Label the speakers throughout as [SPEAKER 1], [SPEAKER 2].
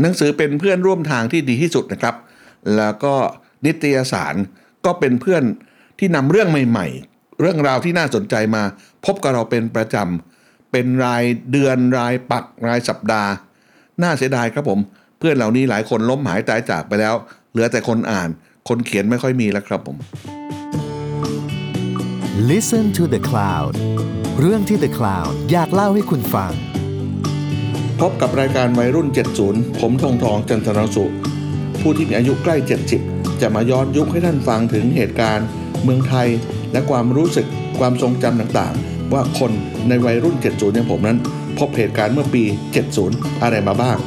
[SPEAKER 1] หนังสือเป็นเพื่อนร่วมทางที่ดีที่สุดนะครับ แล้วก็นิตยสารก็เป็นเพื่อนที่นำเรื่องใหม่ ๆ เรื่องราวที่น่าสนใจมา พบกับเราเป็นประจำเป็นรายเดือนรายปักรายสัปดาห์ น่าเสียดายครับผม เพื่อนเหล่านี้หลายคนล้มหายตายจากไปแล้ว เหลือแต่คนอ่าน คนเขียนไม่ค่อยมีแล้วครับผม
[SPEAKER 2] Listen to the Cloud เรื่องที่ The Cloud อยากเล่าให้คุณฟัง
[SPEAKER 1] พบกับรายการวัยรุ่น 70 ผมทองทองจันทรสุ ผู้ที่มีอายุใกล้ 70 จะมาย้อนยุคให้ท่านฟังถึงเหตุการณ์ เมืองไทย และความรู้สึกความทรงจำต่างๆ ว่าคนในวัยรุ่น 70 อย่างผมนั้น พบเหตุการณ์เมื่อปี 70 อะไรมาบ้าง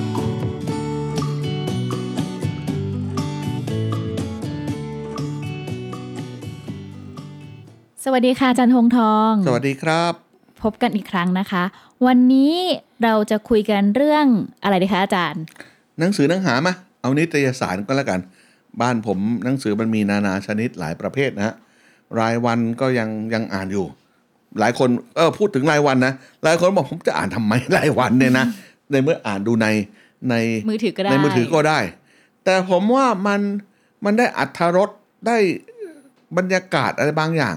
[SPEAKER 3] สวัสดีค่ะอาจันทงทอง
[SPEAKER 1] สวัสดีครับ
[SPEAKER 3] พบกันอีกครั้งนะคะ วันนี้ เราจะคุยกันเรื่องอะไรดีคะอาจารย์
[SPEAKER 1] หนังสือหนังหามาเอานิตยสารก็แล้วกัน บ้านผมหนังสือมันมีนานาชนิดหลายประเภทนะฮะรายวันก็ยังยังอ่านอยู่ หลายคนเออพูดถึงรายวันนะหลายคนบอกผมจะอ่านทำไมรายวันเนี่ยนะในเมื่ออ่านดูในใน
[SPEAKER 3] มือถือก็ได้
[SPEAKER 1] ในมือถือก็ได้ แต่ผมว่ามันมันได้อัธรสได้บรรยากาศอะไรบางอย่าง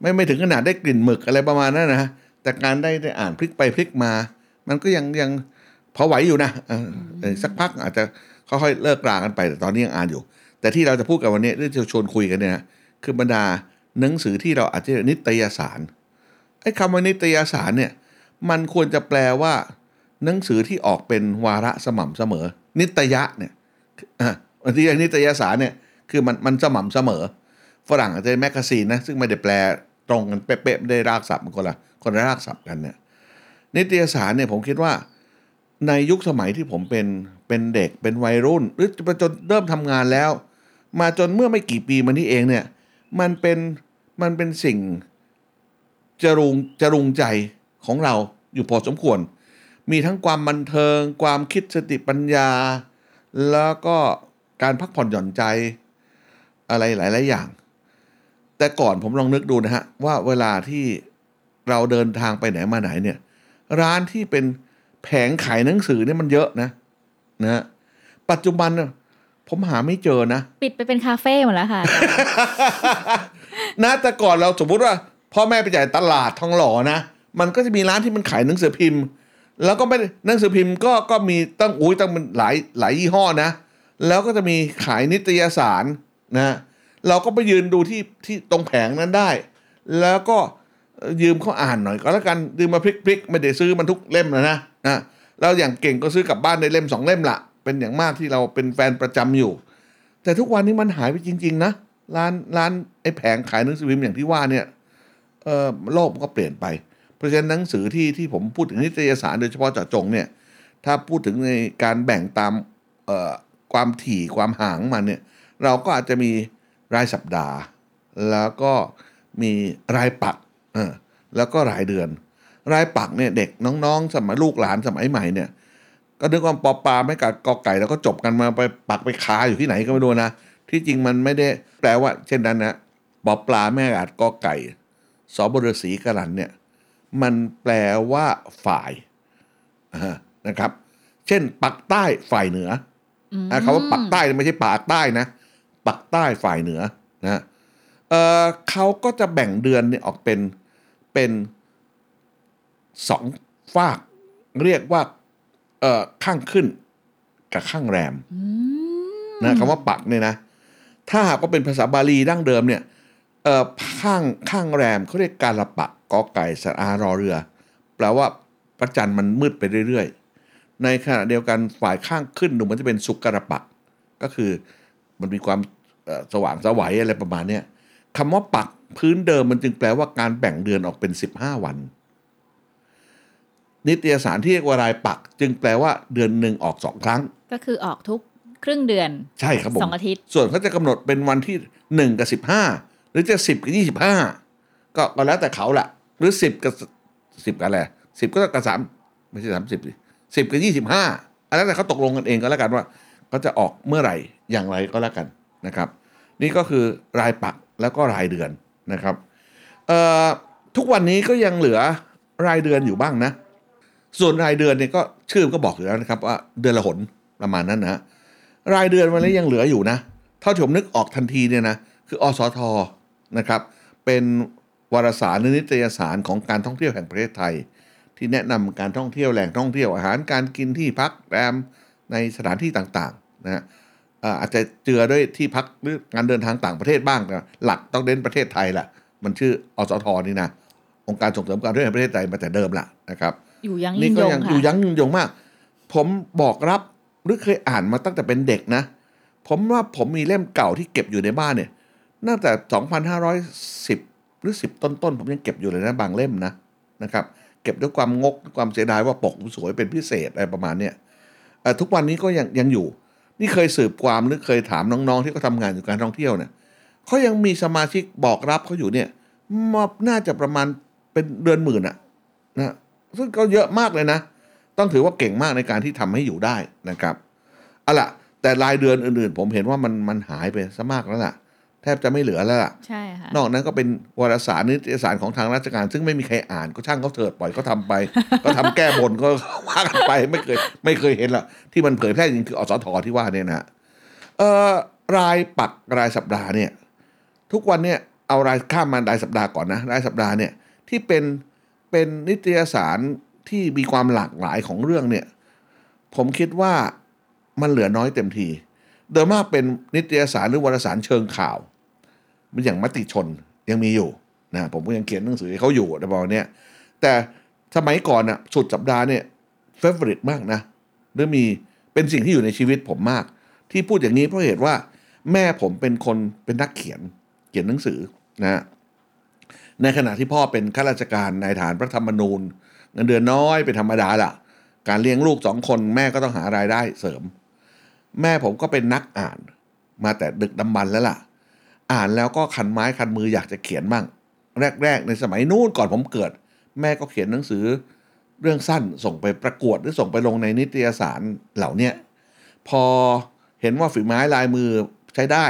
[SPEAKER 1] ไม่ไม่ถึงขนาดได้กลิ่นหมึกอะไรประมาณนั้นนะแต่การได้ได้อ่านพลิกไปพลิกมา มันก็ยังยังพอไหวอยู่นะเออเออสักพักอาจจะค่อยๆเลิกรากันไปแต่ตอนนี้ยังอ่านอยู่ แต่ที่เราจะพูดกันวันนี้ที่จะชวนคุยกันเนี่ยนะคือบรรดาหนังสือที่เราอาจจะเรียกนิตยสารไอ้คำว่านิตยสารเนี่ยมันควรจะแปลว่าหนังสือที่ออกเป็นวาระสม่ำเสมอ นิตยะเนี่ยอะที่เรียกนิตยสารเนี่ยคือมันมันสม่ำเสมอ ฝรั่งอาจจะ magazine นะซึ่งไม่ได้แปลตรงกันเป๊ะๆไม่ได้รากศัพท์มันคนละคนละรากศัพท์กันเนี่ย นิตยสารเนี่ยผมคิดว่าในยุคสมัยที่ผมเป็นเป็นเด็กเป็นวัยรุ่น หรือจนเริ่มทำงานแล้ว มาจนเมื่อไม่กี่ปีมานี้เองเนี่ยมันเป็นมันเป็นสิ่งจรุงจรุงใจของเราอยู่พอสมควร มีทั้งความบันเทิง ความคิดสติปัญญา แล้วก็การพักผ่อนหย่อนใจอะไรหลาย ๆ อย่าง แต่ก่อนผมลองนึกดูนะฮะว่าเวลาที่เราเดินทางไปไหนมาไหนเนี่ย ร้านที่เป็นแผงขายหนังสือเนี่ยมันเยอะนะนะฮะปัจจุบันน่ะผมหาไม่เจอนะ
[SPEAKER 3] ปิดไปเป็นคาเฟ่หมดแล้วค่ะอาจารย์
[SPEAKER 1] นะแต่ก่อนเราสมมุติว่าพ่อแม่ไปจ่ายตลาดทองหล่อนะ มันก็จะมีร้านที่มันขายหนังสือพิมพ์ แล้วก็ไม่ได้หนังสือพิมพ์ก็ก็มีตั้งอุ้ยตั้งเป็นหลายหลายยี่ห้อนะ แล้วก็จะมีขายนิตยสารนะ เราก็ไปยืนดูที่ที่ตรงแผงนั้นได้ แล้วก็ ยืมเขาอ่านหน่อยก็แล้วกันยืมมาพลิกๆไม่ได้ซื้อมันทุกเล่มนะนะนะแล้วอย่างเก่งก็ซื้อกลับบ้านได้เล่มสองเล่มละเป็นอย่างมากที่เราเป็นแฟนประจำอยู่ แต่ทุกวันนี้มันหายไปจริง ๆ นะร้านร้านไอ้แผงขายหนังสือพิมพ์อย่างที่ว่าเนี่ยเออโลกมันก็เปลี่ยนไป เพราะฉะนั้นหนังสือที่ที่ผมพูดถึงนิตยสารโดยเฉพาะเจาะจงเนี่ย ถ้าพูดถึงในการแบ่งตามเอ่อความถี่ความห่างของมันเนี่ย เราก็อาจจะมีรายสัปดาห์ แล้วก็มีรายปัก เออแล้วก็รายเดือน รายปักเนี่ยเด็กน้องๆ สมัยลูกหลานสมัยใหม่เนี่ย ก็นึกว่าปอปลาไม่กับกอไก่แล้วก็จบกันมาไปปักไปคาอยู่ที่ไหนก็ไม่รู้นะที่จริงมันไม่ได้แปลว่า เช่นนั้นนะปอปลาแม่อาจกอไก่สอบฤษีกรันเนี่ยมันแปลว่าฝ่ายอ่านะครับ เช่น ปักใต้ฝ่ายเหนืออคำว่าปักใต้เนี่ยไม่ใช่ปากใต้นะ ปักใต้ฝ่ายเหนือนะเออเขาก็จะแบ่งเดือนเนี่ยออกเป็น เป็นสองฝากเรียกว่าเอ่อข้างขึ้นกับข้างแรมนะคำว่าปักเนี่ยนะ ถ้าหากว่าเป็นภาษาบาลีดั้งเดิมเนี่ยเอ่อข้างข้างแรมเขาเรียกการละปักกอไก่สระอารอเรือ แปลว่าพระจันทร์มันมืดไปเรื่อยๆ ในขณะเดียวกันฝ่ายข้างขึ้นดูมันจะเป็นสุกรปัก ก็คือมันมีความเอ่อสว่างสวัยอะไรประมาณเนี้ยคำว่าปัก พื้นเดิมมันจึงแปลว่าการแบ่งเดือนออกเป็น 15 วัน นิตยสารที่เรียกว่ารายปัก จึงแปลว่าเดือนหนึ่งออกสองครั้ง
[SPEAKER 3] ก็คือออกทุกครึ่งเดือน
[SPEAKER 1] ใช่ครับผม
[SPEAKER 3] สองอาทิตย์
[SPEAKER 1] ส่วนเขาจะกำหนดเป็นวันที่หนึ่งกับสิบห้าหรือจะสิบกับยี่สิบห้าก็ก็แล้วแต่เขาแหละหรือสิบกับสิบกับอะไรสิบก็กับสามไม่ใช่สามสิบสิบกับยี่สิบห้าอันนั้นแต่เขาตกลงกันเองก็แล้วกันว่าเขาจะออกเมื่อไหร่อย่างไรก็แล้วกันนะครับ นี่ก็คือรายปักแล้วก็รายเดือน นะครับทุกวันนี้ก็ยังเหลือรายเดือนอยู่บ้างนะ ส่วนรายเดือนเนี่ยก็ชื่อมก็บอกอยู่แล้วนะครับว่าเดือนละหนประมาณนั้นนะรายเดือนวันนี้ยังเหลืออยู่นะ เท่าที่ผมนึกออกทันทีเนี่ยนะคืออสทนะครับ เป็นวารสารนิตยสารของการท่องเที่ยวแห่งประเทศไทย ที่แนะนำการท่องเที่ยวแหล่งท่องเที่ยวอาหารการกินที่พักแรมในสถานที่ต่างๆนะฮะ อ่าอาจจะเจือด้วยที่พักหรือการเดินทางต่างประเทศบ้างแต่หลักต้องเน้นประเทศไทยแหละมันชื่ออสทนี่นะองค์การส่งเสริมการท่องเที่ยวแห่งประเทศไทยมาแต่เดิมละนะครับ
[SPEAKER 3] อยู่ยัง
[SPEAKER 1] นี่
[SPEAKER 3] ยิ่ง
[SPEAKER 1] ก็
[SPEAKER 3] ยง
[SPEAKER 1] ยัง
[SPEAKER 3] ค่ะ
[SPEAKER 1] อยู่ยั้งยืนยงมาก ผมบอกรับหรือเคยอ่านมาตั้งแต่เป็นเด็กนะ ผมว่าผมมีเล่มเก่าที่เก็บอยู่ในบ้านเนี่ยตั้งแต่2,510 หรือ 10 ต้นๆ ผมยังเก็บอยู่เลยนะบางเล่มนะนะครับเก็บด้วยความงกด้วยความเสียดายว่าปกสวยเป็นพิเศษอะไรประมาณเนี้ยเอ่อทุกวันนี้ก็ยังยังอยู่ นี่เคยสืบความหรือเคยถามน้องๆ ที่เขาทำงานอยู่การท่องเที่ยวเนี่ยเขายังมีสมาชิกบอกรับเขาอยู่เนี่ยมาน่าจะประมาณเป็นเดือนหมื่นอะนะซึ่งก็เยอะมากเลยนะ ต้องถือว่าเก่งมากในการที่ทำให้อยู่ได้นะครับเอาล่ะแต่รายเดือนอื่นๆ ผมเห็นว่ามันมันหายไปซะมากแล้วล่ะ แทบจะไม่เหลือแล้วล่ะ
[SPEAKER 3] ใช่ค่ะ
[SPEAKER 1] นอกนั้นก็เป็นวารสารนิตยสารของทางราชการ ซึ่งไม่มีใครอ่านก็ช่างเขาเถิดปล่อยเขาทำไป ก็ทำแก้บนก็ว่ากันไปไม่เคย ไม่เคยเห็นหรอกที่มันเผยแพร่จริงคืออสทที่ว่าเนี่ยนะเอ่อรายปักรายสัปดาห์เนี่ย ทุกวันเนี่ยเอารายข้ามมารายสัปดาห์ก่อนนะรายสัปดาห์เนี่ยที่เป็นเป็นนิตยสารที่มีความหลากหลายของเรื่องเนี่ย ผมคิดว่ามันเหลือน้อยเต็มทีโดยมากเป็นนิตยสารหรือวารสารเชิงข่าวมัน อย่างมติชนยังมีอยู่นะผมก็ยังเขียนหนังสือให้เขาอยู่ในประมาณเนี้ยแต่สมัยก่อนอะสุดสัปดาห์เนี่ยเฟเวอริตมากนะหรือมีเป็นสิ่งที่อยู่ในชีวิตผมมาก ที่พูดอย่างนี้เพราะเหตุว่าแม่ผมเป็นคนเป็นนักเขียนเขียนหนังสือนะในขณะที่พ่อเป็นข้าราชการนายฐานพระธรรมนูญ เงินเดือนน้อยเป็นธรรมดาล่ะ การเลี้ยงลูกสองคนแม่ก็ต้องหารายได้เสริม แม่ผมก็เป็นนักอ่าน มาแต่ดึกดำบรรพ์แล้วล่ะ อ่านแล้วก็คันไม้คันมืออยากจะเขียนบ้าง แรก ๆ ในสมัยนู้นก่อนผมเกิด แม่ก็เขียนหนังสือเรื่องสั้นส่งไปประกวดหรือส่งไปลงในนิตยสารเหล่าเนี้ยพอเห็นว่าฝีไม้ลายมือใช้ได้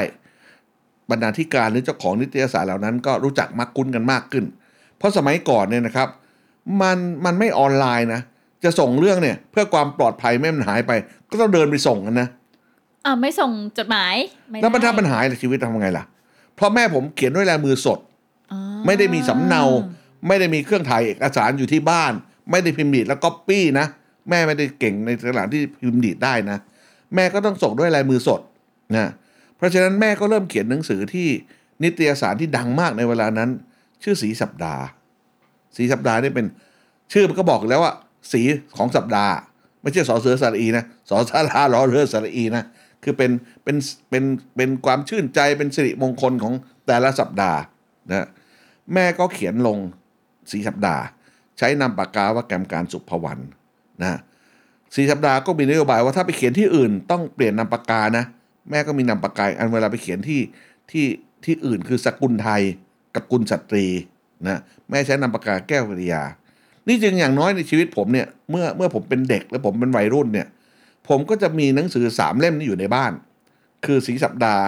[SPEAKER 1] บรรณาธิการหรือเจ้าของนิตยสารเหล่านั้น ก็รู้จักมักคุ้นกันมากขึ้น เพราะสมัยก่อนเนี่ยนะครับ มันมันไม่ออนไลน์นะจะส่งเรื่องเนี่ย เพื่อความปลอดภัยไม่ให้มันหายไป ก็ต้องเดินไปส่งกันนะ
[SPEAKER 3] อ่าไม่ส่งจดหมายไแล้
[SPEAKER 1] วมัน
[SPEAKER 3] ได้
[SPEAKER 1] ถ้ามันหายในชีวิตทำไงล่ะเพ ราะแม่ผมเขียนด้วยลายมือสด
[SPEAKER 3] อ๋อ
[SPEAKER 1] ไม่ได้มีสำเนา ไม่ได้มีเครื่องถ่ายเอกสารอยู่ที่บ้าน ไม่ได้พิมพ์ดีดแล้วก็ปี้นะ แม่ไม่ได้เก่งในตลาดที่พิมพ์ดีดได้นะ แม่ก็ต้องส่งด้วยลายมือสดนะเพราะฉะนั้นแม่ก็เริ่มเขียนหนังสือที่นิตยสารที่ดังมากในเวลานั้น ชื่อสีสัปดาห์ สีสัปดาห์นี่เป็น ชื่อมันก็บอกอยู่แล้วว่าสีของสัปดาห์ ไม่ใช่สอเสือสระอีนะสอสาราล้อเรือสระอีนะ คือเป็นเป็นเป็นเป็นความชื่นใจเป็นสิริมงคลของแต่ละสัปดาห์นะแม่ก็เขียนลงสีสัปดาห์ ใช้นามปากกาว่าแกมการสุภวรรณนะสีสัปดาห์ก็มีนโยบายว่าถ้าไปเขียนที่อื่นต้องเปลี่ยนนามปากกานะแม่ก็มีนามปากกาอันเวลาไปเขียนที่ที่ที่อื่นคือสกุลไทยกับกุลสตรีนะแม่ใช้นามปากกาแก้วกริยา นี่จึงอย่างน้อยในชีวิตผมเนี่ยเมื่อเมื่อผมเป็นเด็กและผมเป็นวัยรุ่นเนี่ย ผมก็จะมีหนังสือสามเล่มนี้อยู่ในบ้าน คือสีสัปดาห์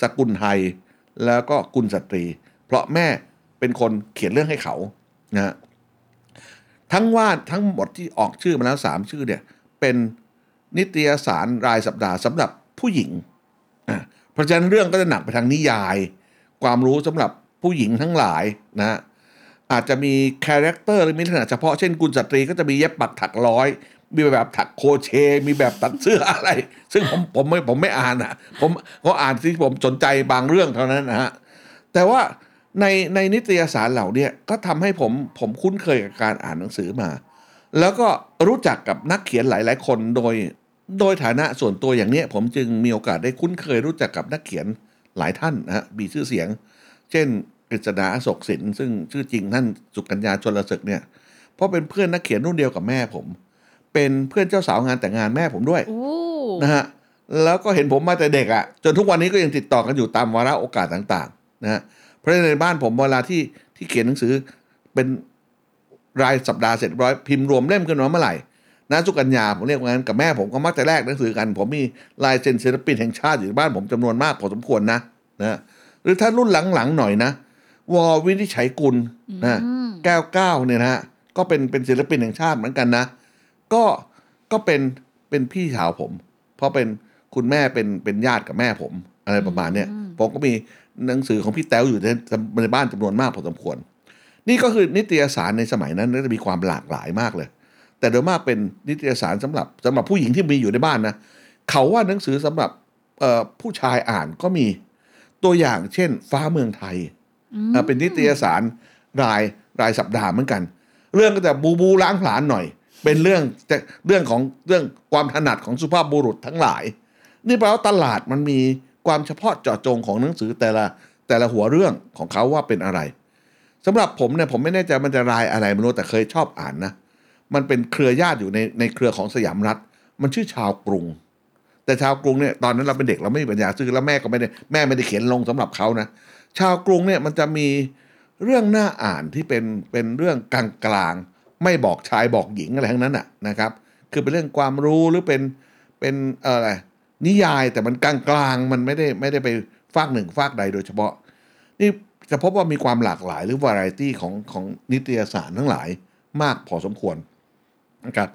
[SPEAKER 1] สกุลไทย แล้วก็กุลสตรี เพราะแม่เป็นคนเขียนเรื่องให้เขานะทั้งว่าทั้งหมดที่ออกชื่อมาแล้วสามชื่อเนี่ย เป็นนิตยสารรายสัปดาห์สำหรับผู้หญิงอะเพราะฉะนั้นเรื่องก็จะหนักไปทางนิยาย ความรู้สำหรับผู้หญิงทั้งหลายนะฮะอาจจะมี character หรือมีลักษณะเฉพาะเช่นกุลสตรีก็จะมีเย็บปักถักร้อย มีแบบถักโครเชต์ มีแบบตัดเสื้ออะไร ซึ่งผมผมไม่ผมไม่อ่านอะ ผมก็อ่านที่ผมสนใจบางเรื่องเท่านั้นนะฮะแต่ว่าในในนิตยสารเหล่านี้ก็ทำให้ผมผมคุ้นเคยกับการอ่านหนังสือมา แล้วก็รู้จักกับนักเขียนหลาย ๆ คนโดยโดยฐานะส่วนตัวอย่างเนี้ยผมจึงมีโอกาสได้คุ้นเคยรู้จักกับนักเขียนหลายท่านนะฮะมีชื่อเสียง เช่นกฤษดาอโศกสินซึ่งชื่อจริงท่านสุกัญญาชนลศึกเนี่ยเพราะเป็นเพื่อนนักเขียนรุ่นเดียวกับแม่ผม เป็นเพื่อนเจ้าสาวงานแต่งงานแม่ผมด้วย
[SPEAKER 3] อู้
[SPEAKER 1] นะฮะแล้วก็เห็นผมมาแต่เด็กอะ่ะ จนทุกวันนี้ก็ยังติดต่อกันอยู่ตามวาระโอกาสต่างๆนะฮะเพราะฉะนั้นในบ้านผมเวลาที่ที่เขียนหนังสือเป็นรายสัปดาห์เสร็จเรียบร้อยพิมพ์รวมเล่มขึ้นมาเมื่อไหร่นะสุกัญญาผมเรียกว่างั้นกับแม่ผมก็มักจะแลกหนังสือกัน ผมมีลายเซ็นศิลปินแห่งชาติอยู่ในบ้านผมจำนวนมากพอสมควรนะนะหรือถ้ารุ่นหลังๆหน่อยนะวอวินิจฉัยกุลนะ
[SPEAKER 3] อืม
[SPEAKER 1] แก้วเก้าเนี่ยนะฮะก็เป็นเป็นศิลปินแห่งชาติเหมือนกันนะ ก็ก็เป็นเป็นพี่สาวผมพราะเป็นคุณแม่เป็นเป็นญาติกับแม่ผม อะไรประมาณเนี้ยผมก็มีหนังสือของพี่แต้วอยู่ในในบ้านจำนวนมากพอสมควร นี่ก็คือนิตยสารในสมัยนั้นก็จะมีความหลากหลายมากเลย แต่โดยมากเป็นนิตยสารสำหรับสำหรับผู้หญิงที่มีอยู่ในบ้านนะเขาว่าหนังสือสำหรับเอ่อผู้ชายอ่านก็มีตัวอย่างเช่น ฟ้าเมืองไทยเอ่อเป็นนิตยสารรายรายสัปดาห์เหมือนกัน เรื่องก็จะบูบูล้างผลาญหน่อย เป็นเรื่องเรื่องของเรื่องความถนัดของสุภาพบุรุษทั้งหลาย นี่แปลว่าตลาดมันมีความเฉพาะเจาะจงของหนังสือแต่ละแต่ละหัวเรื่องของเขาว่าเป็นอะไรสำหรับผมเนี่ยผมไม่แน่ใจมันจะรายอะไรไม่รู้แต่เคยชอบอ่านนะ มันเป็นเครือญาติอยู่ในในเครือของสยามรัฐ มันชื่อชาวกรุง แต่ชาวกรุงเนี่ยตอนนั้นเราเป็นเด็กเราไม่มีปัญญาซื้อแล้วแม่ก็ไม่ได้แม่ไม่ได้เขียนลงสำหรับเขานะชาวกรุงเนี่ยมันจะมีเรื่องน่าอ่านที่เป็นเป็นเรื่องกลางกลางๆ ไม่บอกชายบอกหญิงอะไรทั้งนั้นน่ะนะครับ คือเป็นเรื่องความรู้หรือเป็นเป็นอะไรนิยายแต่มันกลางกลางๆมันไม่ได้ไม่ได้ไปฝากหนึ่งฝากใดโดยเฉพาะ นี่จะพบว่ามีความหลากหลายหรือวาไรตี้ของของนิตยสารทั้งหลายมากพอสมควรนะครับ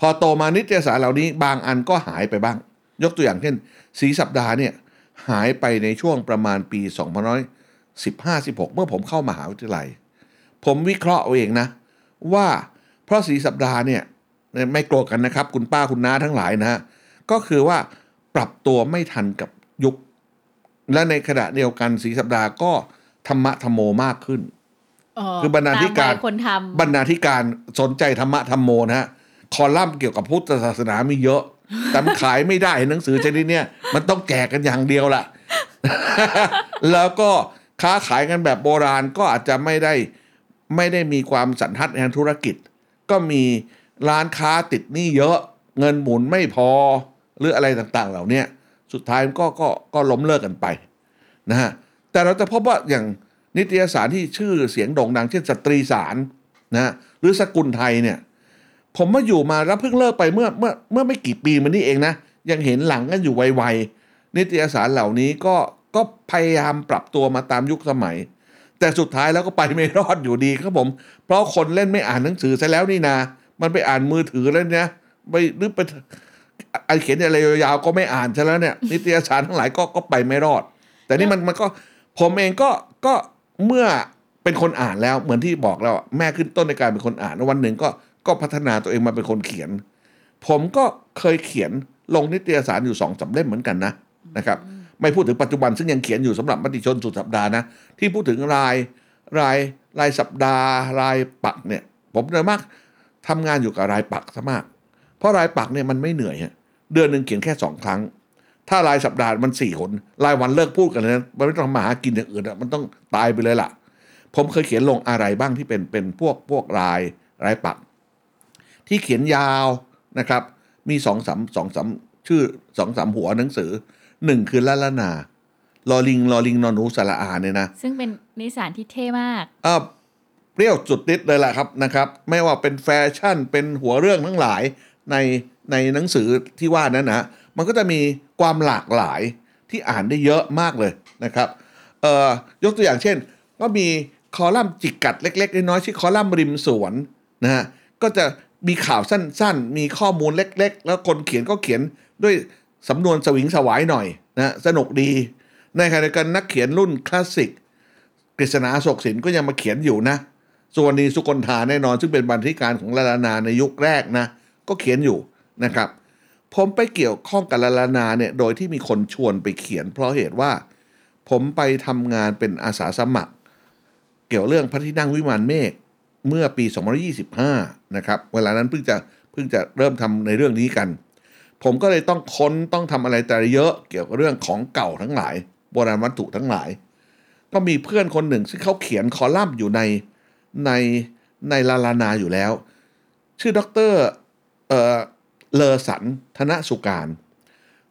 [SPEAKER 1] พอโตมานิตยสารเหล่านี้บางอันก็หายไปบ้าง ยกตัวอย่างเช่น สีสัปดาห์เนี่ยหายไปในช่วงประมาณปี2515-16 เมื่อผมเข้ามหาวิทยาลัย ผมวิเคราะห์เอาเองนะ ว่าเพราะสีสัปดาห์เนี่ยไม่โกรธกันนะครับ คุณป้าคุณน้าทั้งหลายนะฮะก็คือว่าปรับตัวไม่ทันกับยุค และในขณะเดียวกันสีสัปดาห์ก็ธรรมะธรรมโมมากขึ้นคือบรรณาธิการ
[SPEAKER 3] ตมวัยคนทำ
[SPEAKER 1] บรรณาธิการสนใจธรรมะธรรมโมนะฮะคอลัมน์เกี่ยวกับพุทธศาสนามีเยอะแต่มันขายไม่ได้หนังสือชนิดเนี้ยมันต้องแจกกันอย่างเดียวล่ะ แล้วก็ค้าขายกันแบบโบราณก็อาจจะไม่ได้ ไม่ได้มีความสันทัดในทางธุรกิจ ก็มีร้านค้าติดหนี้เยอะ เงินหมุนไม่พอ หรืออะไรต่างๆ เหล่านี้สุดท้ายมันก็ก็ก็ล้มเลิกกันไปนะฮะแต่เราจะพบว่าอย่างนิตยสารที่ชื่อเสียงโด่งดังเช่นสตรีสารนะฮะหรือสกุลไทยเนี่ยผมมาอยู่มาแล้วเพิ่งเลิกไปเมื่อเมื่อเมื่อไม่กี่ปีมานี้เองนะ ยังเห็นหลังกันอยู่ไวๆนิตยสารเหล่านี้ก็ก็พยายามปรับตัวมาตามยุคสมัย แต่สุดท้ายแล้วก็ไปไม่รอดอยู่ดีครับผม เพราะคนเล่นไม่อ่านหนังสือซะแล้วนี่นามันไปอ่านมือถือแล้วเนี่ยไปหรือไปไอเขียนอะไรยาวๆก็ไม่อ่านซะแล้วเนี่ยนิตยสารทั้งหลายก็ก็ไปไม่รอด แต่นี่มันมันก็ผมเองก็ก็เมื่อเป็นคนอ่านแล้วเหมือนที่บอกแล้วแม่ขึ้นต้นในการเป็นคนอ่านแล้ววันหนึ่งก็ก็พัฒนาตัวเองมาเป็นคนเขียน ผมก็เคยเขียนลงนิตยสารอยู่สองสาเล่มเหมือนกันนะนะครับ ไม่พูดถึงปัจจุบันซึ่งยังเขียนอยู่สำหรับมติชนสุดสัปดาห์นะ ที่พูดถึงรายรายรายสัปดาห์ รายปักเนี่ย ผมโดยมากทำงานอยู่กับรายปักซะมาก เพราะรายปักเนี่ยมันไม่เหนื่อยเดือนหนึ่งเขียนแค่สองครั้ง ถ้ารายสัปดาห์มันสี่คนรายวันเลิกพูดกันเลยนะมันไม่ต้องมาหากินอย่างอื่นมันต้องตายไปเลยล่ะ ผมเคยเขียนลงอะไรบ้างที่เป็นเป็นพวกพวกรายรายปัก ที่เขียนยาวนะครับ มีสองสามสองสามชื่อสองสามหัวหนังสือ หนึ่งคือละละนาลอลิงลอลิงนอนหนูสระอาเนี่ยนะ
[SPEAKER 3] ซึ่งเป็นนิสานที่เท่มาก
[SPEAKER 1] เออเปรี้ยวจุดนิดเลยแหละครับนะครับ ไม่ว่าเป็นแฟชั่นเป็นหัวเรื่องทั้งหลายในในหนังสือที่ว่านั้นนะมันก็จะมีความหลากหลายที่อ่านได้เยอะมากเลยนะครับเอ่อยกตัวอย่างเช่น ก็มีคอลัมน์จิกกัดเล็ก ๆ น้อยๆชื่อคอลัมน์ริมสวนนะฮะก็จะมีข่าวสั้นๆ มีข้อมูลเล็ก ๆ แล้วคนเขียนก็เขียนด้วย สำนวนสวิงสวายหน่อยนะสนุกดี ในขณะเดียวกันนักเขียนรุ่นคลาสสิกกฤษณาโศกสินก็ยังมาเขียนอยู่นะส่วนนีสุกลธาแน่นอน ซึ่งเป็นบรรณาธิการของลาลานาในยุคแรกนะ ก็เขียนอยู่นะครับ ผมไปเกี่ยวข้องกับลาลานาเนี่ยโดยที่มีคนชวนไปเขียน เพราะเหตุว่า ผมไปทำงานเป็นอาสาสมัคร เกี่ยวเรื่องพระที่นั่งวิมานเมฆเมื่อปี 2025 นะครับ เวลานั้นเพิ่งจะเพิ่งจะเริ่มทำในเรื่องนี้กัน ผมก็เลยต้องค้นต้องทำอะไรแต่เยอะเกี่ยวกับเรื่องของเก่าทั้งหลาย โบราณวัตถุทั้งหลาย ก็มีเพื่อนคนหนึ่งซึ่งเขาเขียนคอลัมน์อยู่ในในในลาลานาอยู่แล้ว ชื่อดรเอ่อเลอสันธนสุการ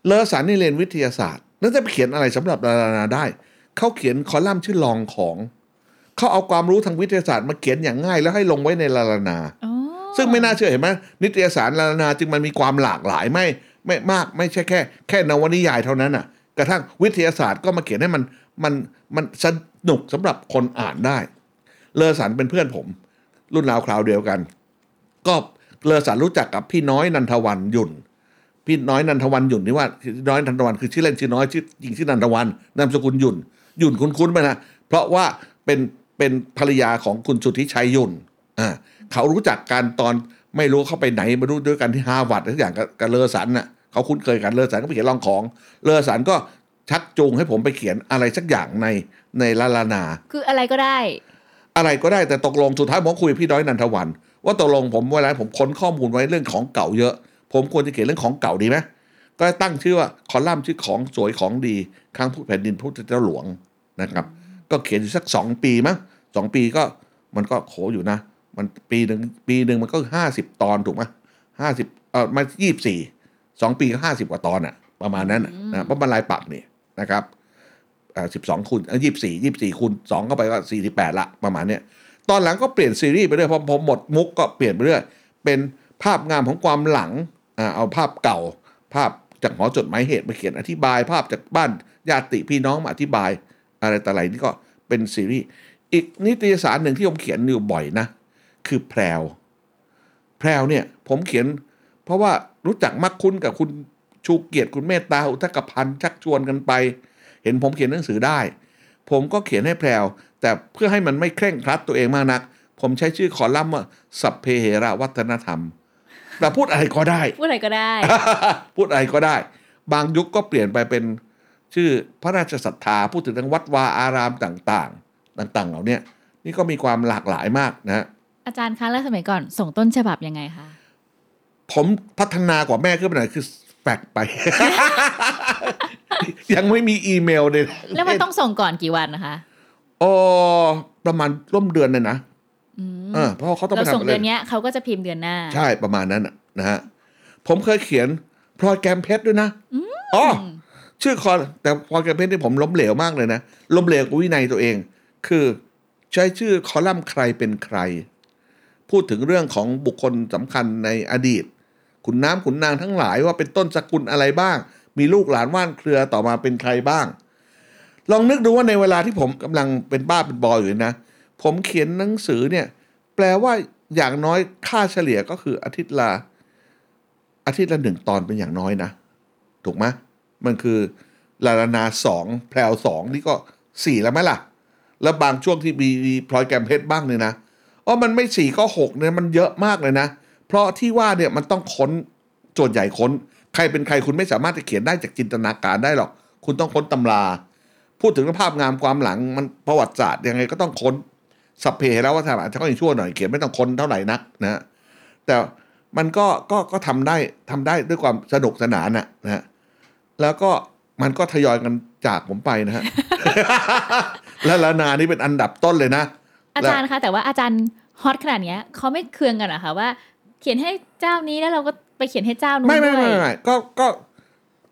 [SPEAKER 1] เลอสันนี่เรียนวิทยาศาสตร์ แล้วจะไปเขียนอะไรสำหรับลาลานาได้ เขาเขียนคอลัมน์ชื่อลองของ เขาเอาความรู้ทางวิทยาศาสตร์มาเขียนอย่างง่าย แล้วให้ลงไว้ในลาลานา
[SPEAKER 3] อ๋อ
[SPEAKER 1] ซึ่งไม่น่าเชื่อเห็นไหมนิตยสารลานาจึงมันมีความหลากหลายไม่ไม่มากไม่ใช่แค่ แค่นวนิยายเท่านั้นอะ กระทั่งวิทยาศาสตร์ก็มาเขียนให้มันมันมันสนุกสำหรับคนอ่านได้ เลอสันเป็นเพื่อนผม รุ่นราวคราวเดียวกัน ก็เลอสันรู้จักกับพี่น้อยนันทวันยุ่นพี่น้อยนันทวันหยุ่นนี่ว่าน้อยนันทวันคือชื่อเล่นชื่อน้อยชื่อจริงชื่อนันทวันนามสกุลหยุ่นหยุ่นคุ้นๆไหมนะเพราะว่าเป็นเป็นภรรยาของคุณสุทธิชัยหยุ่นอ่า เขารู้จักกันตอนไม่รู้เขาไปไหนมารู้ด้วยกันที่ฮาร์วาร์ดทุกอย่างกับกับเลอสันน่ะเขาคุ้นเคยกันเลอสันก็ไปเขียนลองของเลอสันก็ชักจูงให้ผมไปเขียนอะไรสักอย่างในในลาลานา
[SPEAKER 3] คืออะไรก็ได้
[SPEAKER 1] อะไรก็ได้แต่ตกลงสุดท้ายผมคุยกับพี่น้อยนันทวัน ว่าตกลงผมเวลาผมค้นข้อมูลไว้เรื่องของเก่าเยอะ ผมควรจะเขียนเรื่องของเก่าดีไหมก็ตั้งชื่อว่าคอลัมน์ชื่อของสวยของดีข้างผู้แผ่นดินพุทธเจ้าหลวงนะครับ ก็เขียนอยู่สักสองปีมั้งสองปีก็มันก็โขอยู่นะ มันปีหนึ่งปีหนึ่งมันก็ห้าสิบตอนถูกไหมห้าสิบเออมายี่สิบสี่สองปีก็ห้าสิบกว่าตอนอะประมาณนั้นน่ะนะเพราะมันลายปักนี่นะครับสิบสองคูณยี่สิบสี่ยี่สิบสี่คูณสองเข้าไปก็สี่สิบแปดละประมาณเนี้ยตอนหลังก็เปลี่ยนซีรีส์ไปเรื่อยพอพอหมดมุกก็เปลี่ยนไปเรื่อยเป็นภาพงามของความหลังอ่าเอาภาพเก่า ภาพจากหอจดหมายเหตุมาเขียนอธิบาย ภาพจากบ้านญาติพี่น้องมาอธิบาย อะไรต่ออะไรนี่ก็เป็นซีรีส์อีกนิตยสารหนึ่งที่ผมเขียนอยู่บ่อยนะ คือแพรวแพรวเนี่ยผมเขียน เพราะว่ารู้จักมักคุ้นกับคุณชูเกียรติคุณเมตตาอุทกพันธ์ชักชวนกันไป เห็นผมเขียนหนังสือได้ ผมก็เขียนให้แพรวแต่เพื่อให้มันไม่เคร่งครัดตัวเองมากนัก ผมใช้ชื่อคอลัมน์ว่าสัพเพเหระวัฒนธรรมแต่พูดอะไรก็ได้
[SPEAKER 3] พูดอะไรก็ได้
[SPEAKER 1] พูดอะไรก็ได้ บางยุคก็เปลี่ยนไปเป็นชื่อพระราชศรัทธาพูดถึงทางวัดวาอารามต่าง ๆ ต่าง ๆ เหล่าเนี้ยนี่ก็มีความหลากหลายมากนะฮะ
[SPEAKER 3] อาจารย์คะแล้วสมัยก่อนส่งต้นฉบับยังไงคะ
[SPEAKER 1] ผมพัฒนากว่าแม่ขึ้นไปหน่อยคือแฟกซ์ไป ยังไม่มีอีเมลเลย
[SPEAKER 3] แล้วมันต้องส่งก่อนกี่วันนะคะ
[SPEAKER 1] อ๋อประมาณร่วมเดือนเลยนะ
[SPEAKER 3] อืม
[SPEAKER 1] เออเพราะเขาต้อง
[SPEAKER 3] เรา
[SPEAKER 1] ไป
[SPEAKER 3] ส่ง
[SPEAKER 1] ทำ
[SPEAKER 3] เดื
[SPEAKER 1] เล
[SPEAKER 3] อนเนี้ยเขาก็จะพิมพ์เดือนหน้า
[SPEAKER 1] ใช่ประมาณนั้นน่ะนะฮะผมเคยเขียนพลอยแกรมเพชรด้วยนะอ๋อชื่อคอแต่พลอยแกรมเพชรที่ผมล้มเหลวมากเลยนะล้มเหลวกับวินัยตัวเอง คือ ใช้ชื่อคอลัมน์ใครเป็นใคร พูดถึงเรื่องของบุคคลสำคัญในอดีตขุนน้ำขุนนางทั้งหลายว่าเป็นต้นสกุลอะไรบ้าง มีลูกหลานว่านเครือต่อมาเป็นใครบ้าง ลองนึกดูว่าในเวลาที่ผมกำลังเป็นบ้าเป็นบออยู่นะ ผมเขียนหนังสือเนี่ย แปลว่าอย่างน้อยค่าเฉลี่ยก็คืออาทิตย์ละอาทิตย์ละหนึ่งตอนเป็นอย่างน้อยนะ ถูกไหมมันคือลาลานาสองแพรวสองนี่ก็สี่แล้วไหมล่ะ แล้วบางช่วงที่มีพลอยแกรมเพชรบ้างเนี่ยนะ อ๋อมันไม่สี่ก็หกเนี่ยมันเยอะมากเลยนะ เพราะที่ว่าเนี่ยมันต้องค้นโจทย์ใหญ่ค้น ใครเป็นใครคุณไม่สามารถจะเขียนได้จากจินตนาการได้หรอก คุณต้องค้นตำรา พูดถึงภาพงามความหลังมันประวัติศาสตร์ยังไงก็ต้องค้นสัพเพแล้วว่าทำอาจจะก็ยังชั่วหน่อยเขียนไม่ต้องค้นเท่าไหร่นักนะแต่มันก็ก็ก็ทำได้ทำได้ด้วยความสนุกสนานนะนะแล้วก็มันก็ทยอยกันจากผมไปนะฮะ และลานานี่เป็นอันดับต้นเลยนะ
[SPEAKER 3] อาจารย์คะแต่ว่าอาจารย์ฮอตขนาดเนี้ยเขาไม่เคืองกันเหรอคะว่า เขียนให้เจ้านี้แล้วเราก็ไปเขียนให้เจ้านู้น
[SPEAKER 1] ไม่ไม่
[SPEAKER 3] ด้ว
[SPEAKER 1] ไม่
[SPEAKER 3] ย
[SPEAKER 1] ไม่ไม่ก็ก็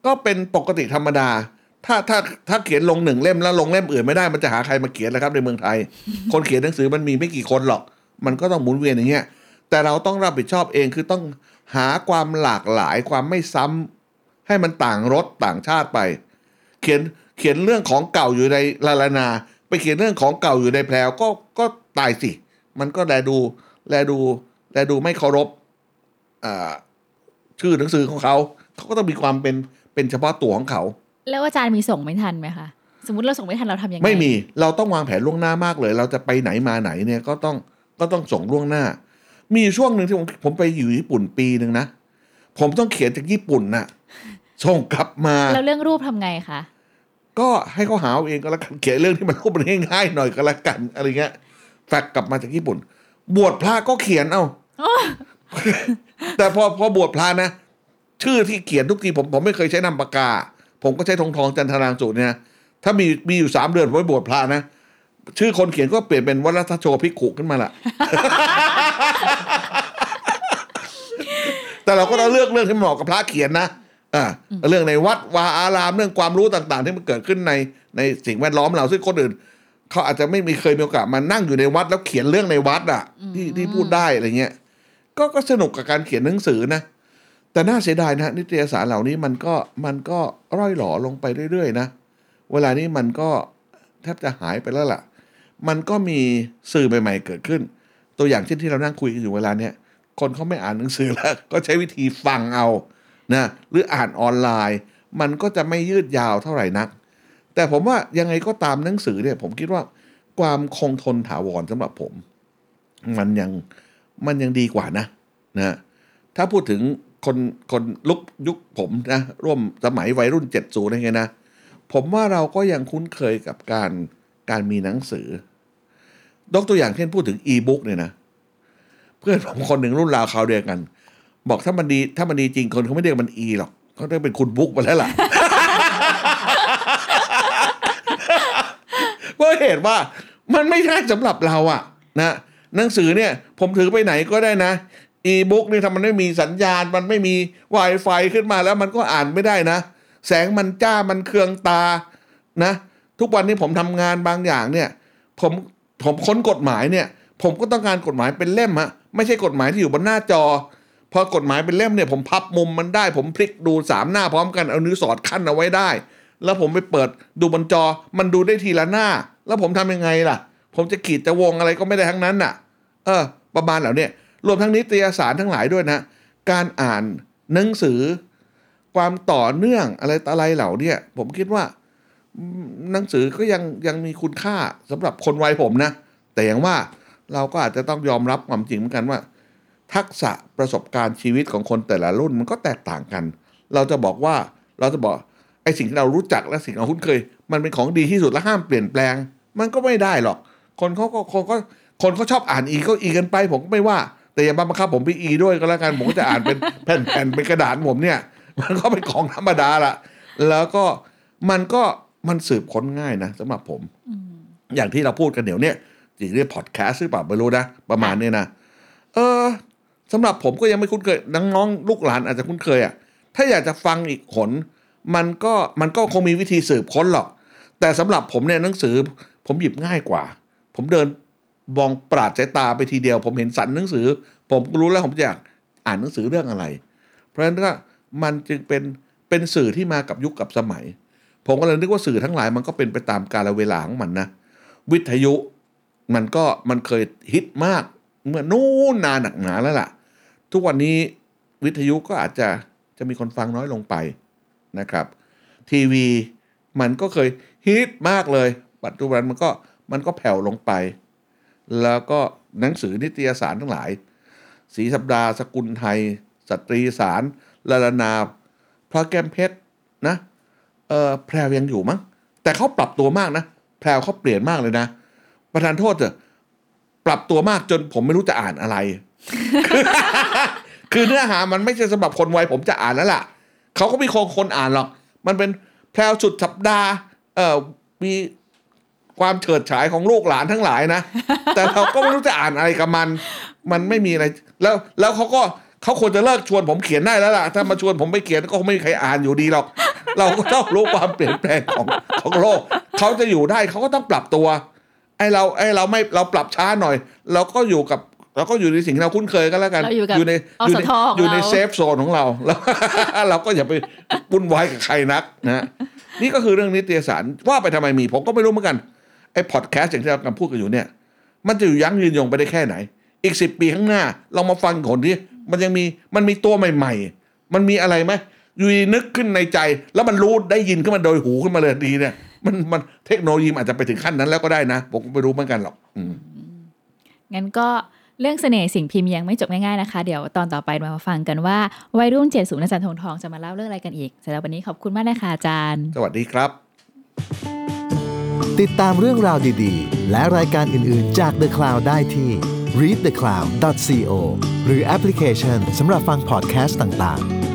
[SPEAKER 1] ก็เป็นปกติธรรมดา ถ้าถ้าถ้าเขียนลงหนึ่งเล่มแล้วลงเล่มอื่นไม่ได้มันจะหาใครมาเขียนนะครับในเมืองไทย คนเขียนหนังสือมันมีไม่กี่คนหรอก มันก็ต้องหมุนเวียนอย่างเงี้ยแต่เราต้องรับผิดชอบเองคือต้องหาความหลากหลายความไม่ซ้ำให้มันต่างรสต่างชาติไป เขียนเขียนเรื่องของเก่าอยู่ในลาลานา ไปเขียนเรื่องของเก่าอยู่ในแพรวก็ก็ตายสิ มันก็แลดูแลดูแลดูไม่เคารพอ่าชื่อหนังสือของเขา เขาก็ต้องมีความเป็นเป็นเฉพาะตัวของเขา
[SPEAKER 3] แล้วอาจารย์มีส่งไม่ทันไหมคะสมมติเราส่งไม่ทันเราทำยังไง
[SPEAKER 1] ไม่มี เราต้องวางแผนล่วงหน้ามากเลย เราจะไปไหนมาไหนเนี่ยก็ต้องก็ต้องส่งล่วงหน้า มีอยู่ช่วงหนึ่งที่ผมผมไปอยู่ญี่ปุ่นปีหนึ่งนะผมต้องเขียนจากญี่ปุ่นน่ะส่งกลับมา
[SPEAKER 3] แล้วเรื่องรูปทำไงคะ
[SPEAKER 1] ก็ให้เขาหาเอาเองก็แล้วกันเขียนเรื่องที่มันรูปมันง่ายๆหน่อยก็แล้วกันอะไรเงี้ยแฟกกลับมาจากญี่ปุ่น บวชพระก็เขียนเอาแต่พอพอบวชพระนะชื่อที่เขียนทุกทีผมผมไม่เคยใช้นามปากกา ผมก็ใช้ทองทองจันทรางสุเนี่ยถ้ามีมีอยู่สามเดือนผมไปบวชพระนะชื่อคนเขียนก็เปลี่ยนเป็นวัลทโชภิกุขึ้นมาละแต่เราก็ต้องเลือกเรื่องที่เหมาะกับพระเขียนนะ อ่าเรื่องในวัดวาอารามเรื่องความรู้ต่าง ๆ ที่มันเกิดขึ้นในในสิ่งแวดล้อมเราซึ่งคนอื่นเขาอาจจะไม่มีเคยมีโอกาสมานั่งอยู่ในวัด แล้วเขียนเรื่องในวัดอะ ที่ที่พูดได้อะไรเงี้ยก็ก็สนุกกับการเขียนหนังสือนะแต่น่าเสียดายนะนิตยสารเหล่านี้มันก็มันก็ร่อยหลอลงไปเรื่อยๆนะเวลานี้มันก็แทบจะหายไปแล้วล่ะ มันก็มีสื่อใหม่ๆเกิดขึ้น ตัวอย่างเช่นที่เรานั่งคุยกันอยู่เวลาเนี้ยคนเขาไม่อ่านหนังสือแล้ว ก็ใช้วิธีฟังเอา นะหรืออ่านออนไลน์ มันก็จะไม่ยืดยาวเท่าไหร่นัก แต่ผมว่ายังไงก็ตามหนังสือเนี่ยผมคิดว่าความคงทนถาวรสำหรับผม มันยังมันยังดีกว่านะนะถ้าพูดถึงคนคนลุกยุคผมนะร่วมสมัยวัยรุ่นเจ็ดศูนย์อะไงนะ ผมว่าเราก็ยังคุ้นเคยกับการการมีหนังสือยกตัวอย่างเช่นพูดถึงอีบุ๊กเนี่ยนะ เพื่อนผมคนหนึ่งรุ่นราวคราวเดียวกัน บอกถ้ามันดีถ้ามันดีจริงคนเขาไม่เรียกมันอีหรอกเขาเรียกเป็นคุณบุ๊กไปแล้วล่ะเพราะเหตุว่ามันไม่ใช่สำหรับเราอะนะหนังสือเนี่ย ผมถือไปไหนก็ได้นะอีบุ๊กนี่ถ้ามันไม่มีสัญญาณ มันไม่มี Wi-Fi ขึ้นมาแล้วมันก็อ่านไม่ได้นะ แสงมันจ้ามันเคืองตานะ ทุกวันนี้ผมทำงานบางอย่างเนี่ย ผมผมค้นกฎหมายเนี่ย ผมก็ต้องการกฎหมายเป็นเล่มฮะไม่ใช่กฎหมายที่อยู่บนหน้าจอ พอกฎหมายเป็นเล่มเนี่ยผมพับมุมมันได้ ผมพลิกดูสามหน้าพร้อมกันเอานิ้วสอดขั้นเอาไว้ได้ แล้วผมไปเปิดดูบนจอมันดูได้ทีละหน้า แล้วผมทำยังไงล่ะ ผมจะขีดจะวงอะไรก็ไม่ได้ทั้งนั้นน่ะ เออ ประมาณเหล่าเนี้ยรวมทั้งนิตยสารทั้งหลายด้วยนะ การอ่านหนังสือ ความต่อเนื่องอะไรตอะไรเหล่านี้ผมคิดว่า หนังสือก็ยังยังมีคุณค่าสำหรับคนวัยผมนะ แต่อย่างว่าเราก็อาจจะต้องยอมรับความจริงเหมือนกันว่า ทักษะประสบการณ์ชีวิตของคนแต่ละรุ่นมันก็แตกต่างกัน เราจะบอกว่าเราจะบอกไอ้สิ่งที่เรารู้จักและสิ่งที่เราคุ้นเคย มันเป็นของดีที่สุดและห้ามเปลี่ยนแปลง มันก็ไม่ได้หรอก คนเขาก็คนก็คนเขาชอบอ่านอีก็อีกันไป ผมก็ไม่ว่า แต่อย่ามาบังคับผมไปอีด้วยก็แล้วกันผมก็จะอ่านเป็นแผ่นๆเป็นกระดาษผมเนี่ย มันก็เป็นของธรรมดาละแล้วก็มันก็มันสืบค้นง่ายนะสำหรับผม อย่างที่เราพูดกันเดี๋ยวเนี้ยจริงเรียกพอดแคสต์หรือเปล่าไม่รู้นะ ประมาณเนี้ยนะเออ สำหรับผมก็ยังไม่คุ้นเคยน้องๆลูกหลานอาจจะคุ้นเคยอะถ้าอยากจะฟังอีกหนมันก็มันก็คงมีวิธีสืบค้นหรอก แต่สำหรับผมเนี่ยหนังสือผมหยิบง่ายกว่า ผมเดินมองปราดสายตาไปทีเดียว ผมเห็นสันหนังสือ ผมรู้แล้วผมจะอยากอ่านหนังสือเรื่องอะไร เพราะฉะนั้นก็มันจึงเป็นเป็นสื่อที่มากับยุคกับสมัย ผมก็เลยนึกว่าสื่อทั้งหลายมันก็เป็นไปตามกาลเวลาของมันนะ วิทยุมันก็มันเคยฮิตมาก เมื่อนู้นนานหนักหนาแล้วล่ะ ทุกวันนี้วิทยุก็อาจจะจะมีคนฟังน้อยลงไปนะครับ ทีวีมันก็เคยฮิตมากเลย ปัจจุบันมันก็มันก็แผ่วลงไป แล้วก็หนังสือนิตยสารทั้งหลาย สีสัปดาห์สกุลไทย สตรีสารลาลานาพระแก้มเพชรนะเออแพรวยังอยู่มั้งแต่เขาปรับตัวมากนะ แพรวเขาเปลี่ยนมากเลยนะ ประธานโทษเถอะ ปรับตัวมากจนผมไม่รู้จะอ่านอะไร คือเนื้อหามันไม่ใช่สำหรับคนวัยผมจะอ่านแล้วล่ะเขาก็มีคนคนอ่านหรอก มันเป็นแพรวสุดสัปดาห์ เอ่อมีความเฉิดฉายของลูกหลานทั้งหลายนะ แต่เราก็ไม่รู้จะอ่านอะไรกับมัน มันไม่มีอะไร แล้วแล้วเขาก็เขาควรจะเลิกชวนผมเขียนได้แล้วล่ะ ถ้ามาชวนผมไปเขียนก็คงไม่มีใครอ่านอยู่ดีหรอก เราก็ต้องรู้ความเปลี่ยนแปลงของของโลก เขาจะอยู่ได้เขาก็ต้องปรับตัว ไอ้เราไอ้เราไม่เราปรับช้าหน่อย เราก็อยู่กับเราก็อยู่ในสิ่งที่เราคุ้นเคยก็แล้วกัน
[SPEAKER 3] เราอยู่กับ
[SPEAKER 1] ใน
[SPEAKER 3] อ
[SPEAKER 1] อยู่
[SPEAKER 3] ส
[SPEAKER 1] ใน
[SPEAKER 3] ทของ
[SPEAKER 1] อยู่ใน
[SPEAKER 3] เรา
[SPEAKER 1] เซฟโซนของเราแล้วเราก็อย่าไปวุ่นวายกับใครนักนะนี่ก็คือเรื่องนิตยสารว่าไปทำไมมี ผมก็ไม่รู้เหมือนกันไอ้พอดแคสต์อย่างที่เรากำลังพูดกันอยู่เนี่ย มันจะอยู่ยั้งยืนยงไปได้แค่ไหน อีกสิบปีข้างหน้า เรามาฟังคนที่มันยังมีมันมีตัวใหม่ ๆ มันมีอะไรไหมอยู่ดีนึกขึ้นในใจ แล้วมันรู้ได้ยินขึ้นมาโดยหูขึ้นมาเลยดีเนี่ย มันมันเทคโนโลยีมันอาจจะไปถึงขั้นนั้นแล้วก็ได้นะ ผมก็ไม่รู้เหมือนกันหรอก อืม
[SPEAKER 3] งั้นก็เรื่องเสน่ห์สิ่งพิมพ์ยังไม่จบง่ายๆนะคะ เดี๋ยวตอนต่อไปมาฟังกันว่า วัยรุ่นเจ็ดศูนย์อาจารย์ทงทองจะมาเล่าเรื่องอะไรกันอีกสำหรับวันนี้ขอบคุณมากนะคะอาจารย์
[SPEAKER 1] สวัสดีครับ
[SPEAKER 2] ติดตามเรื่องราวดีๆ และรายการอื่นๆจาก The Cloud ได้ที่ readthecloud.co หรือแอปพลิเคชันสำหรับฟังพอดแคสต์ต่างๆ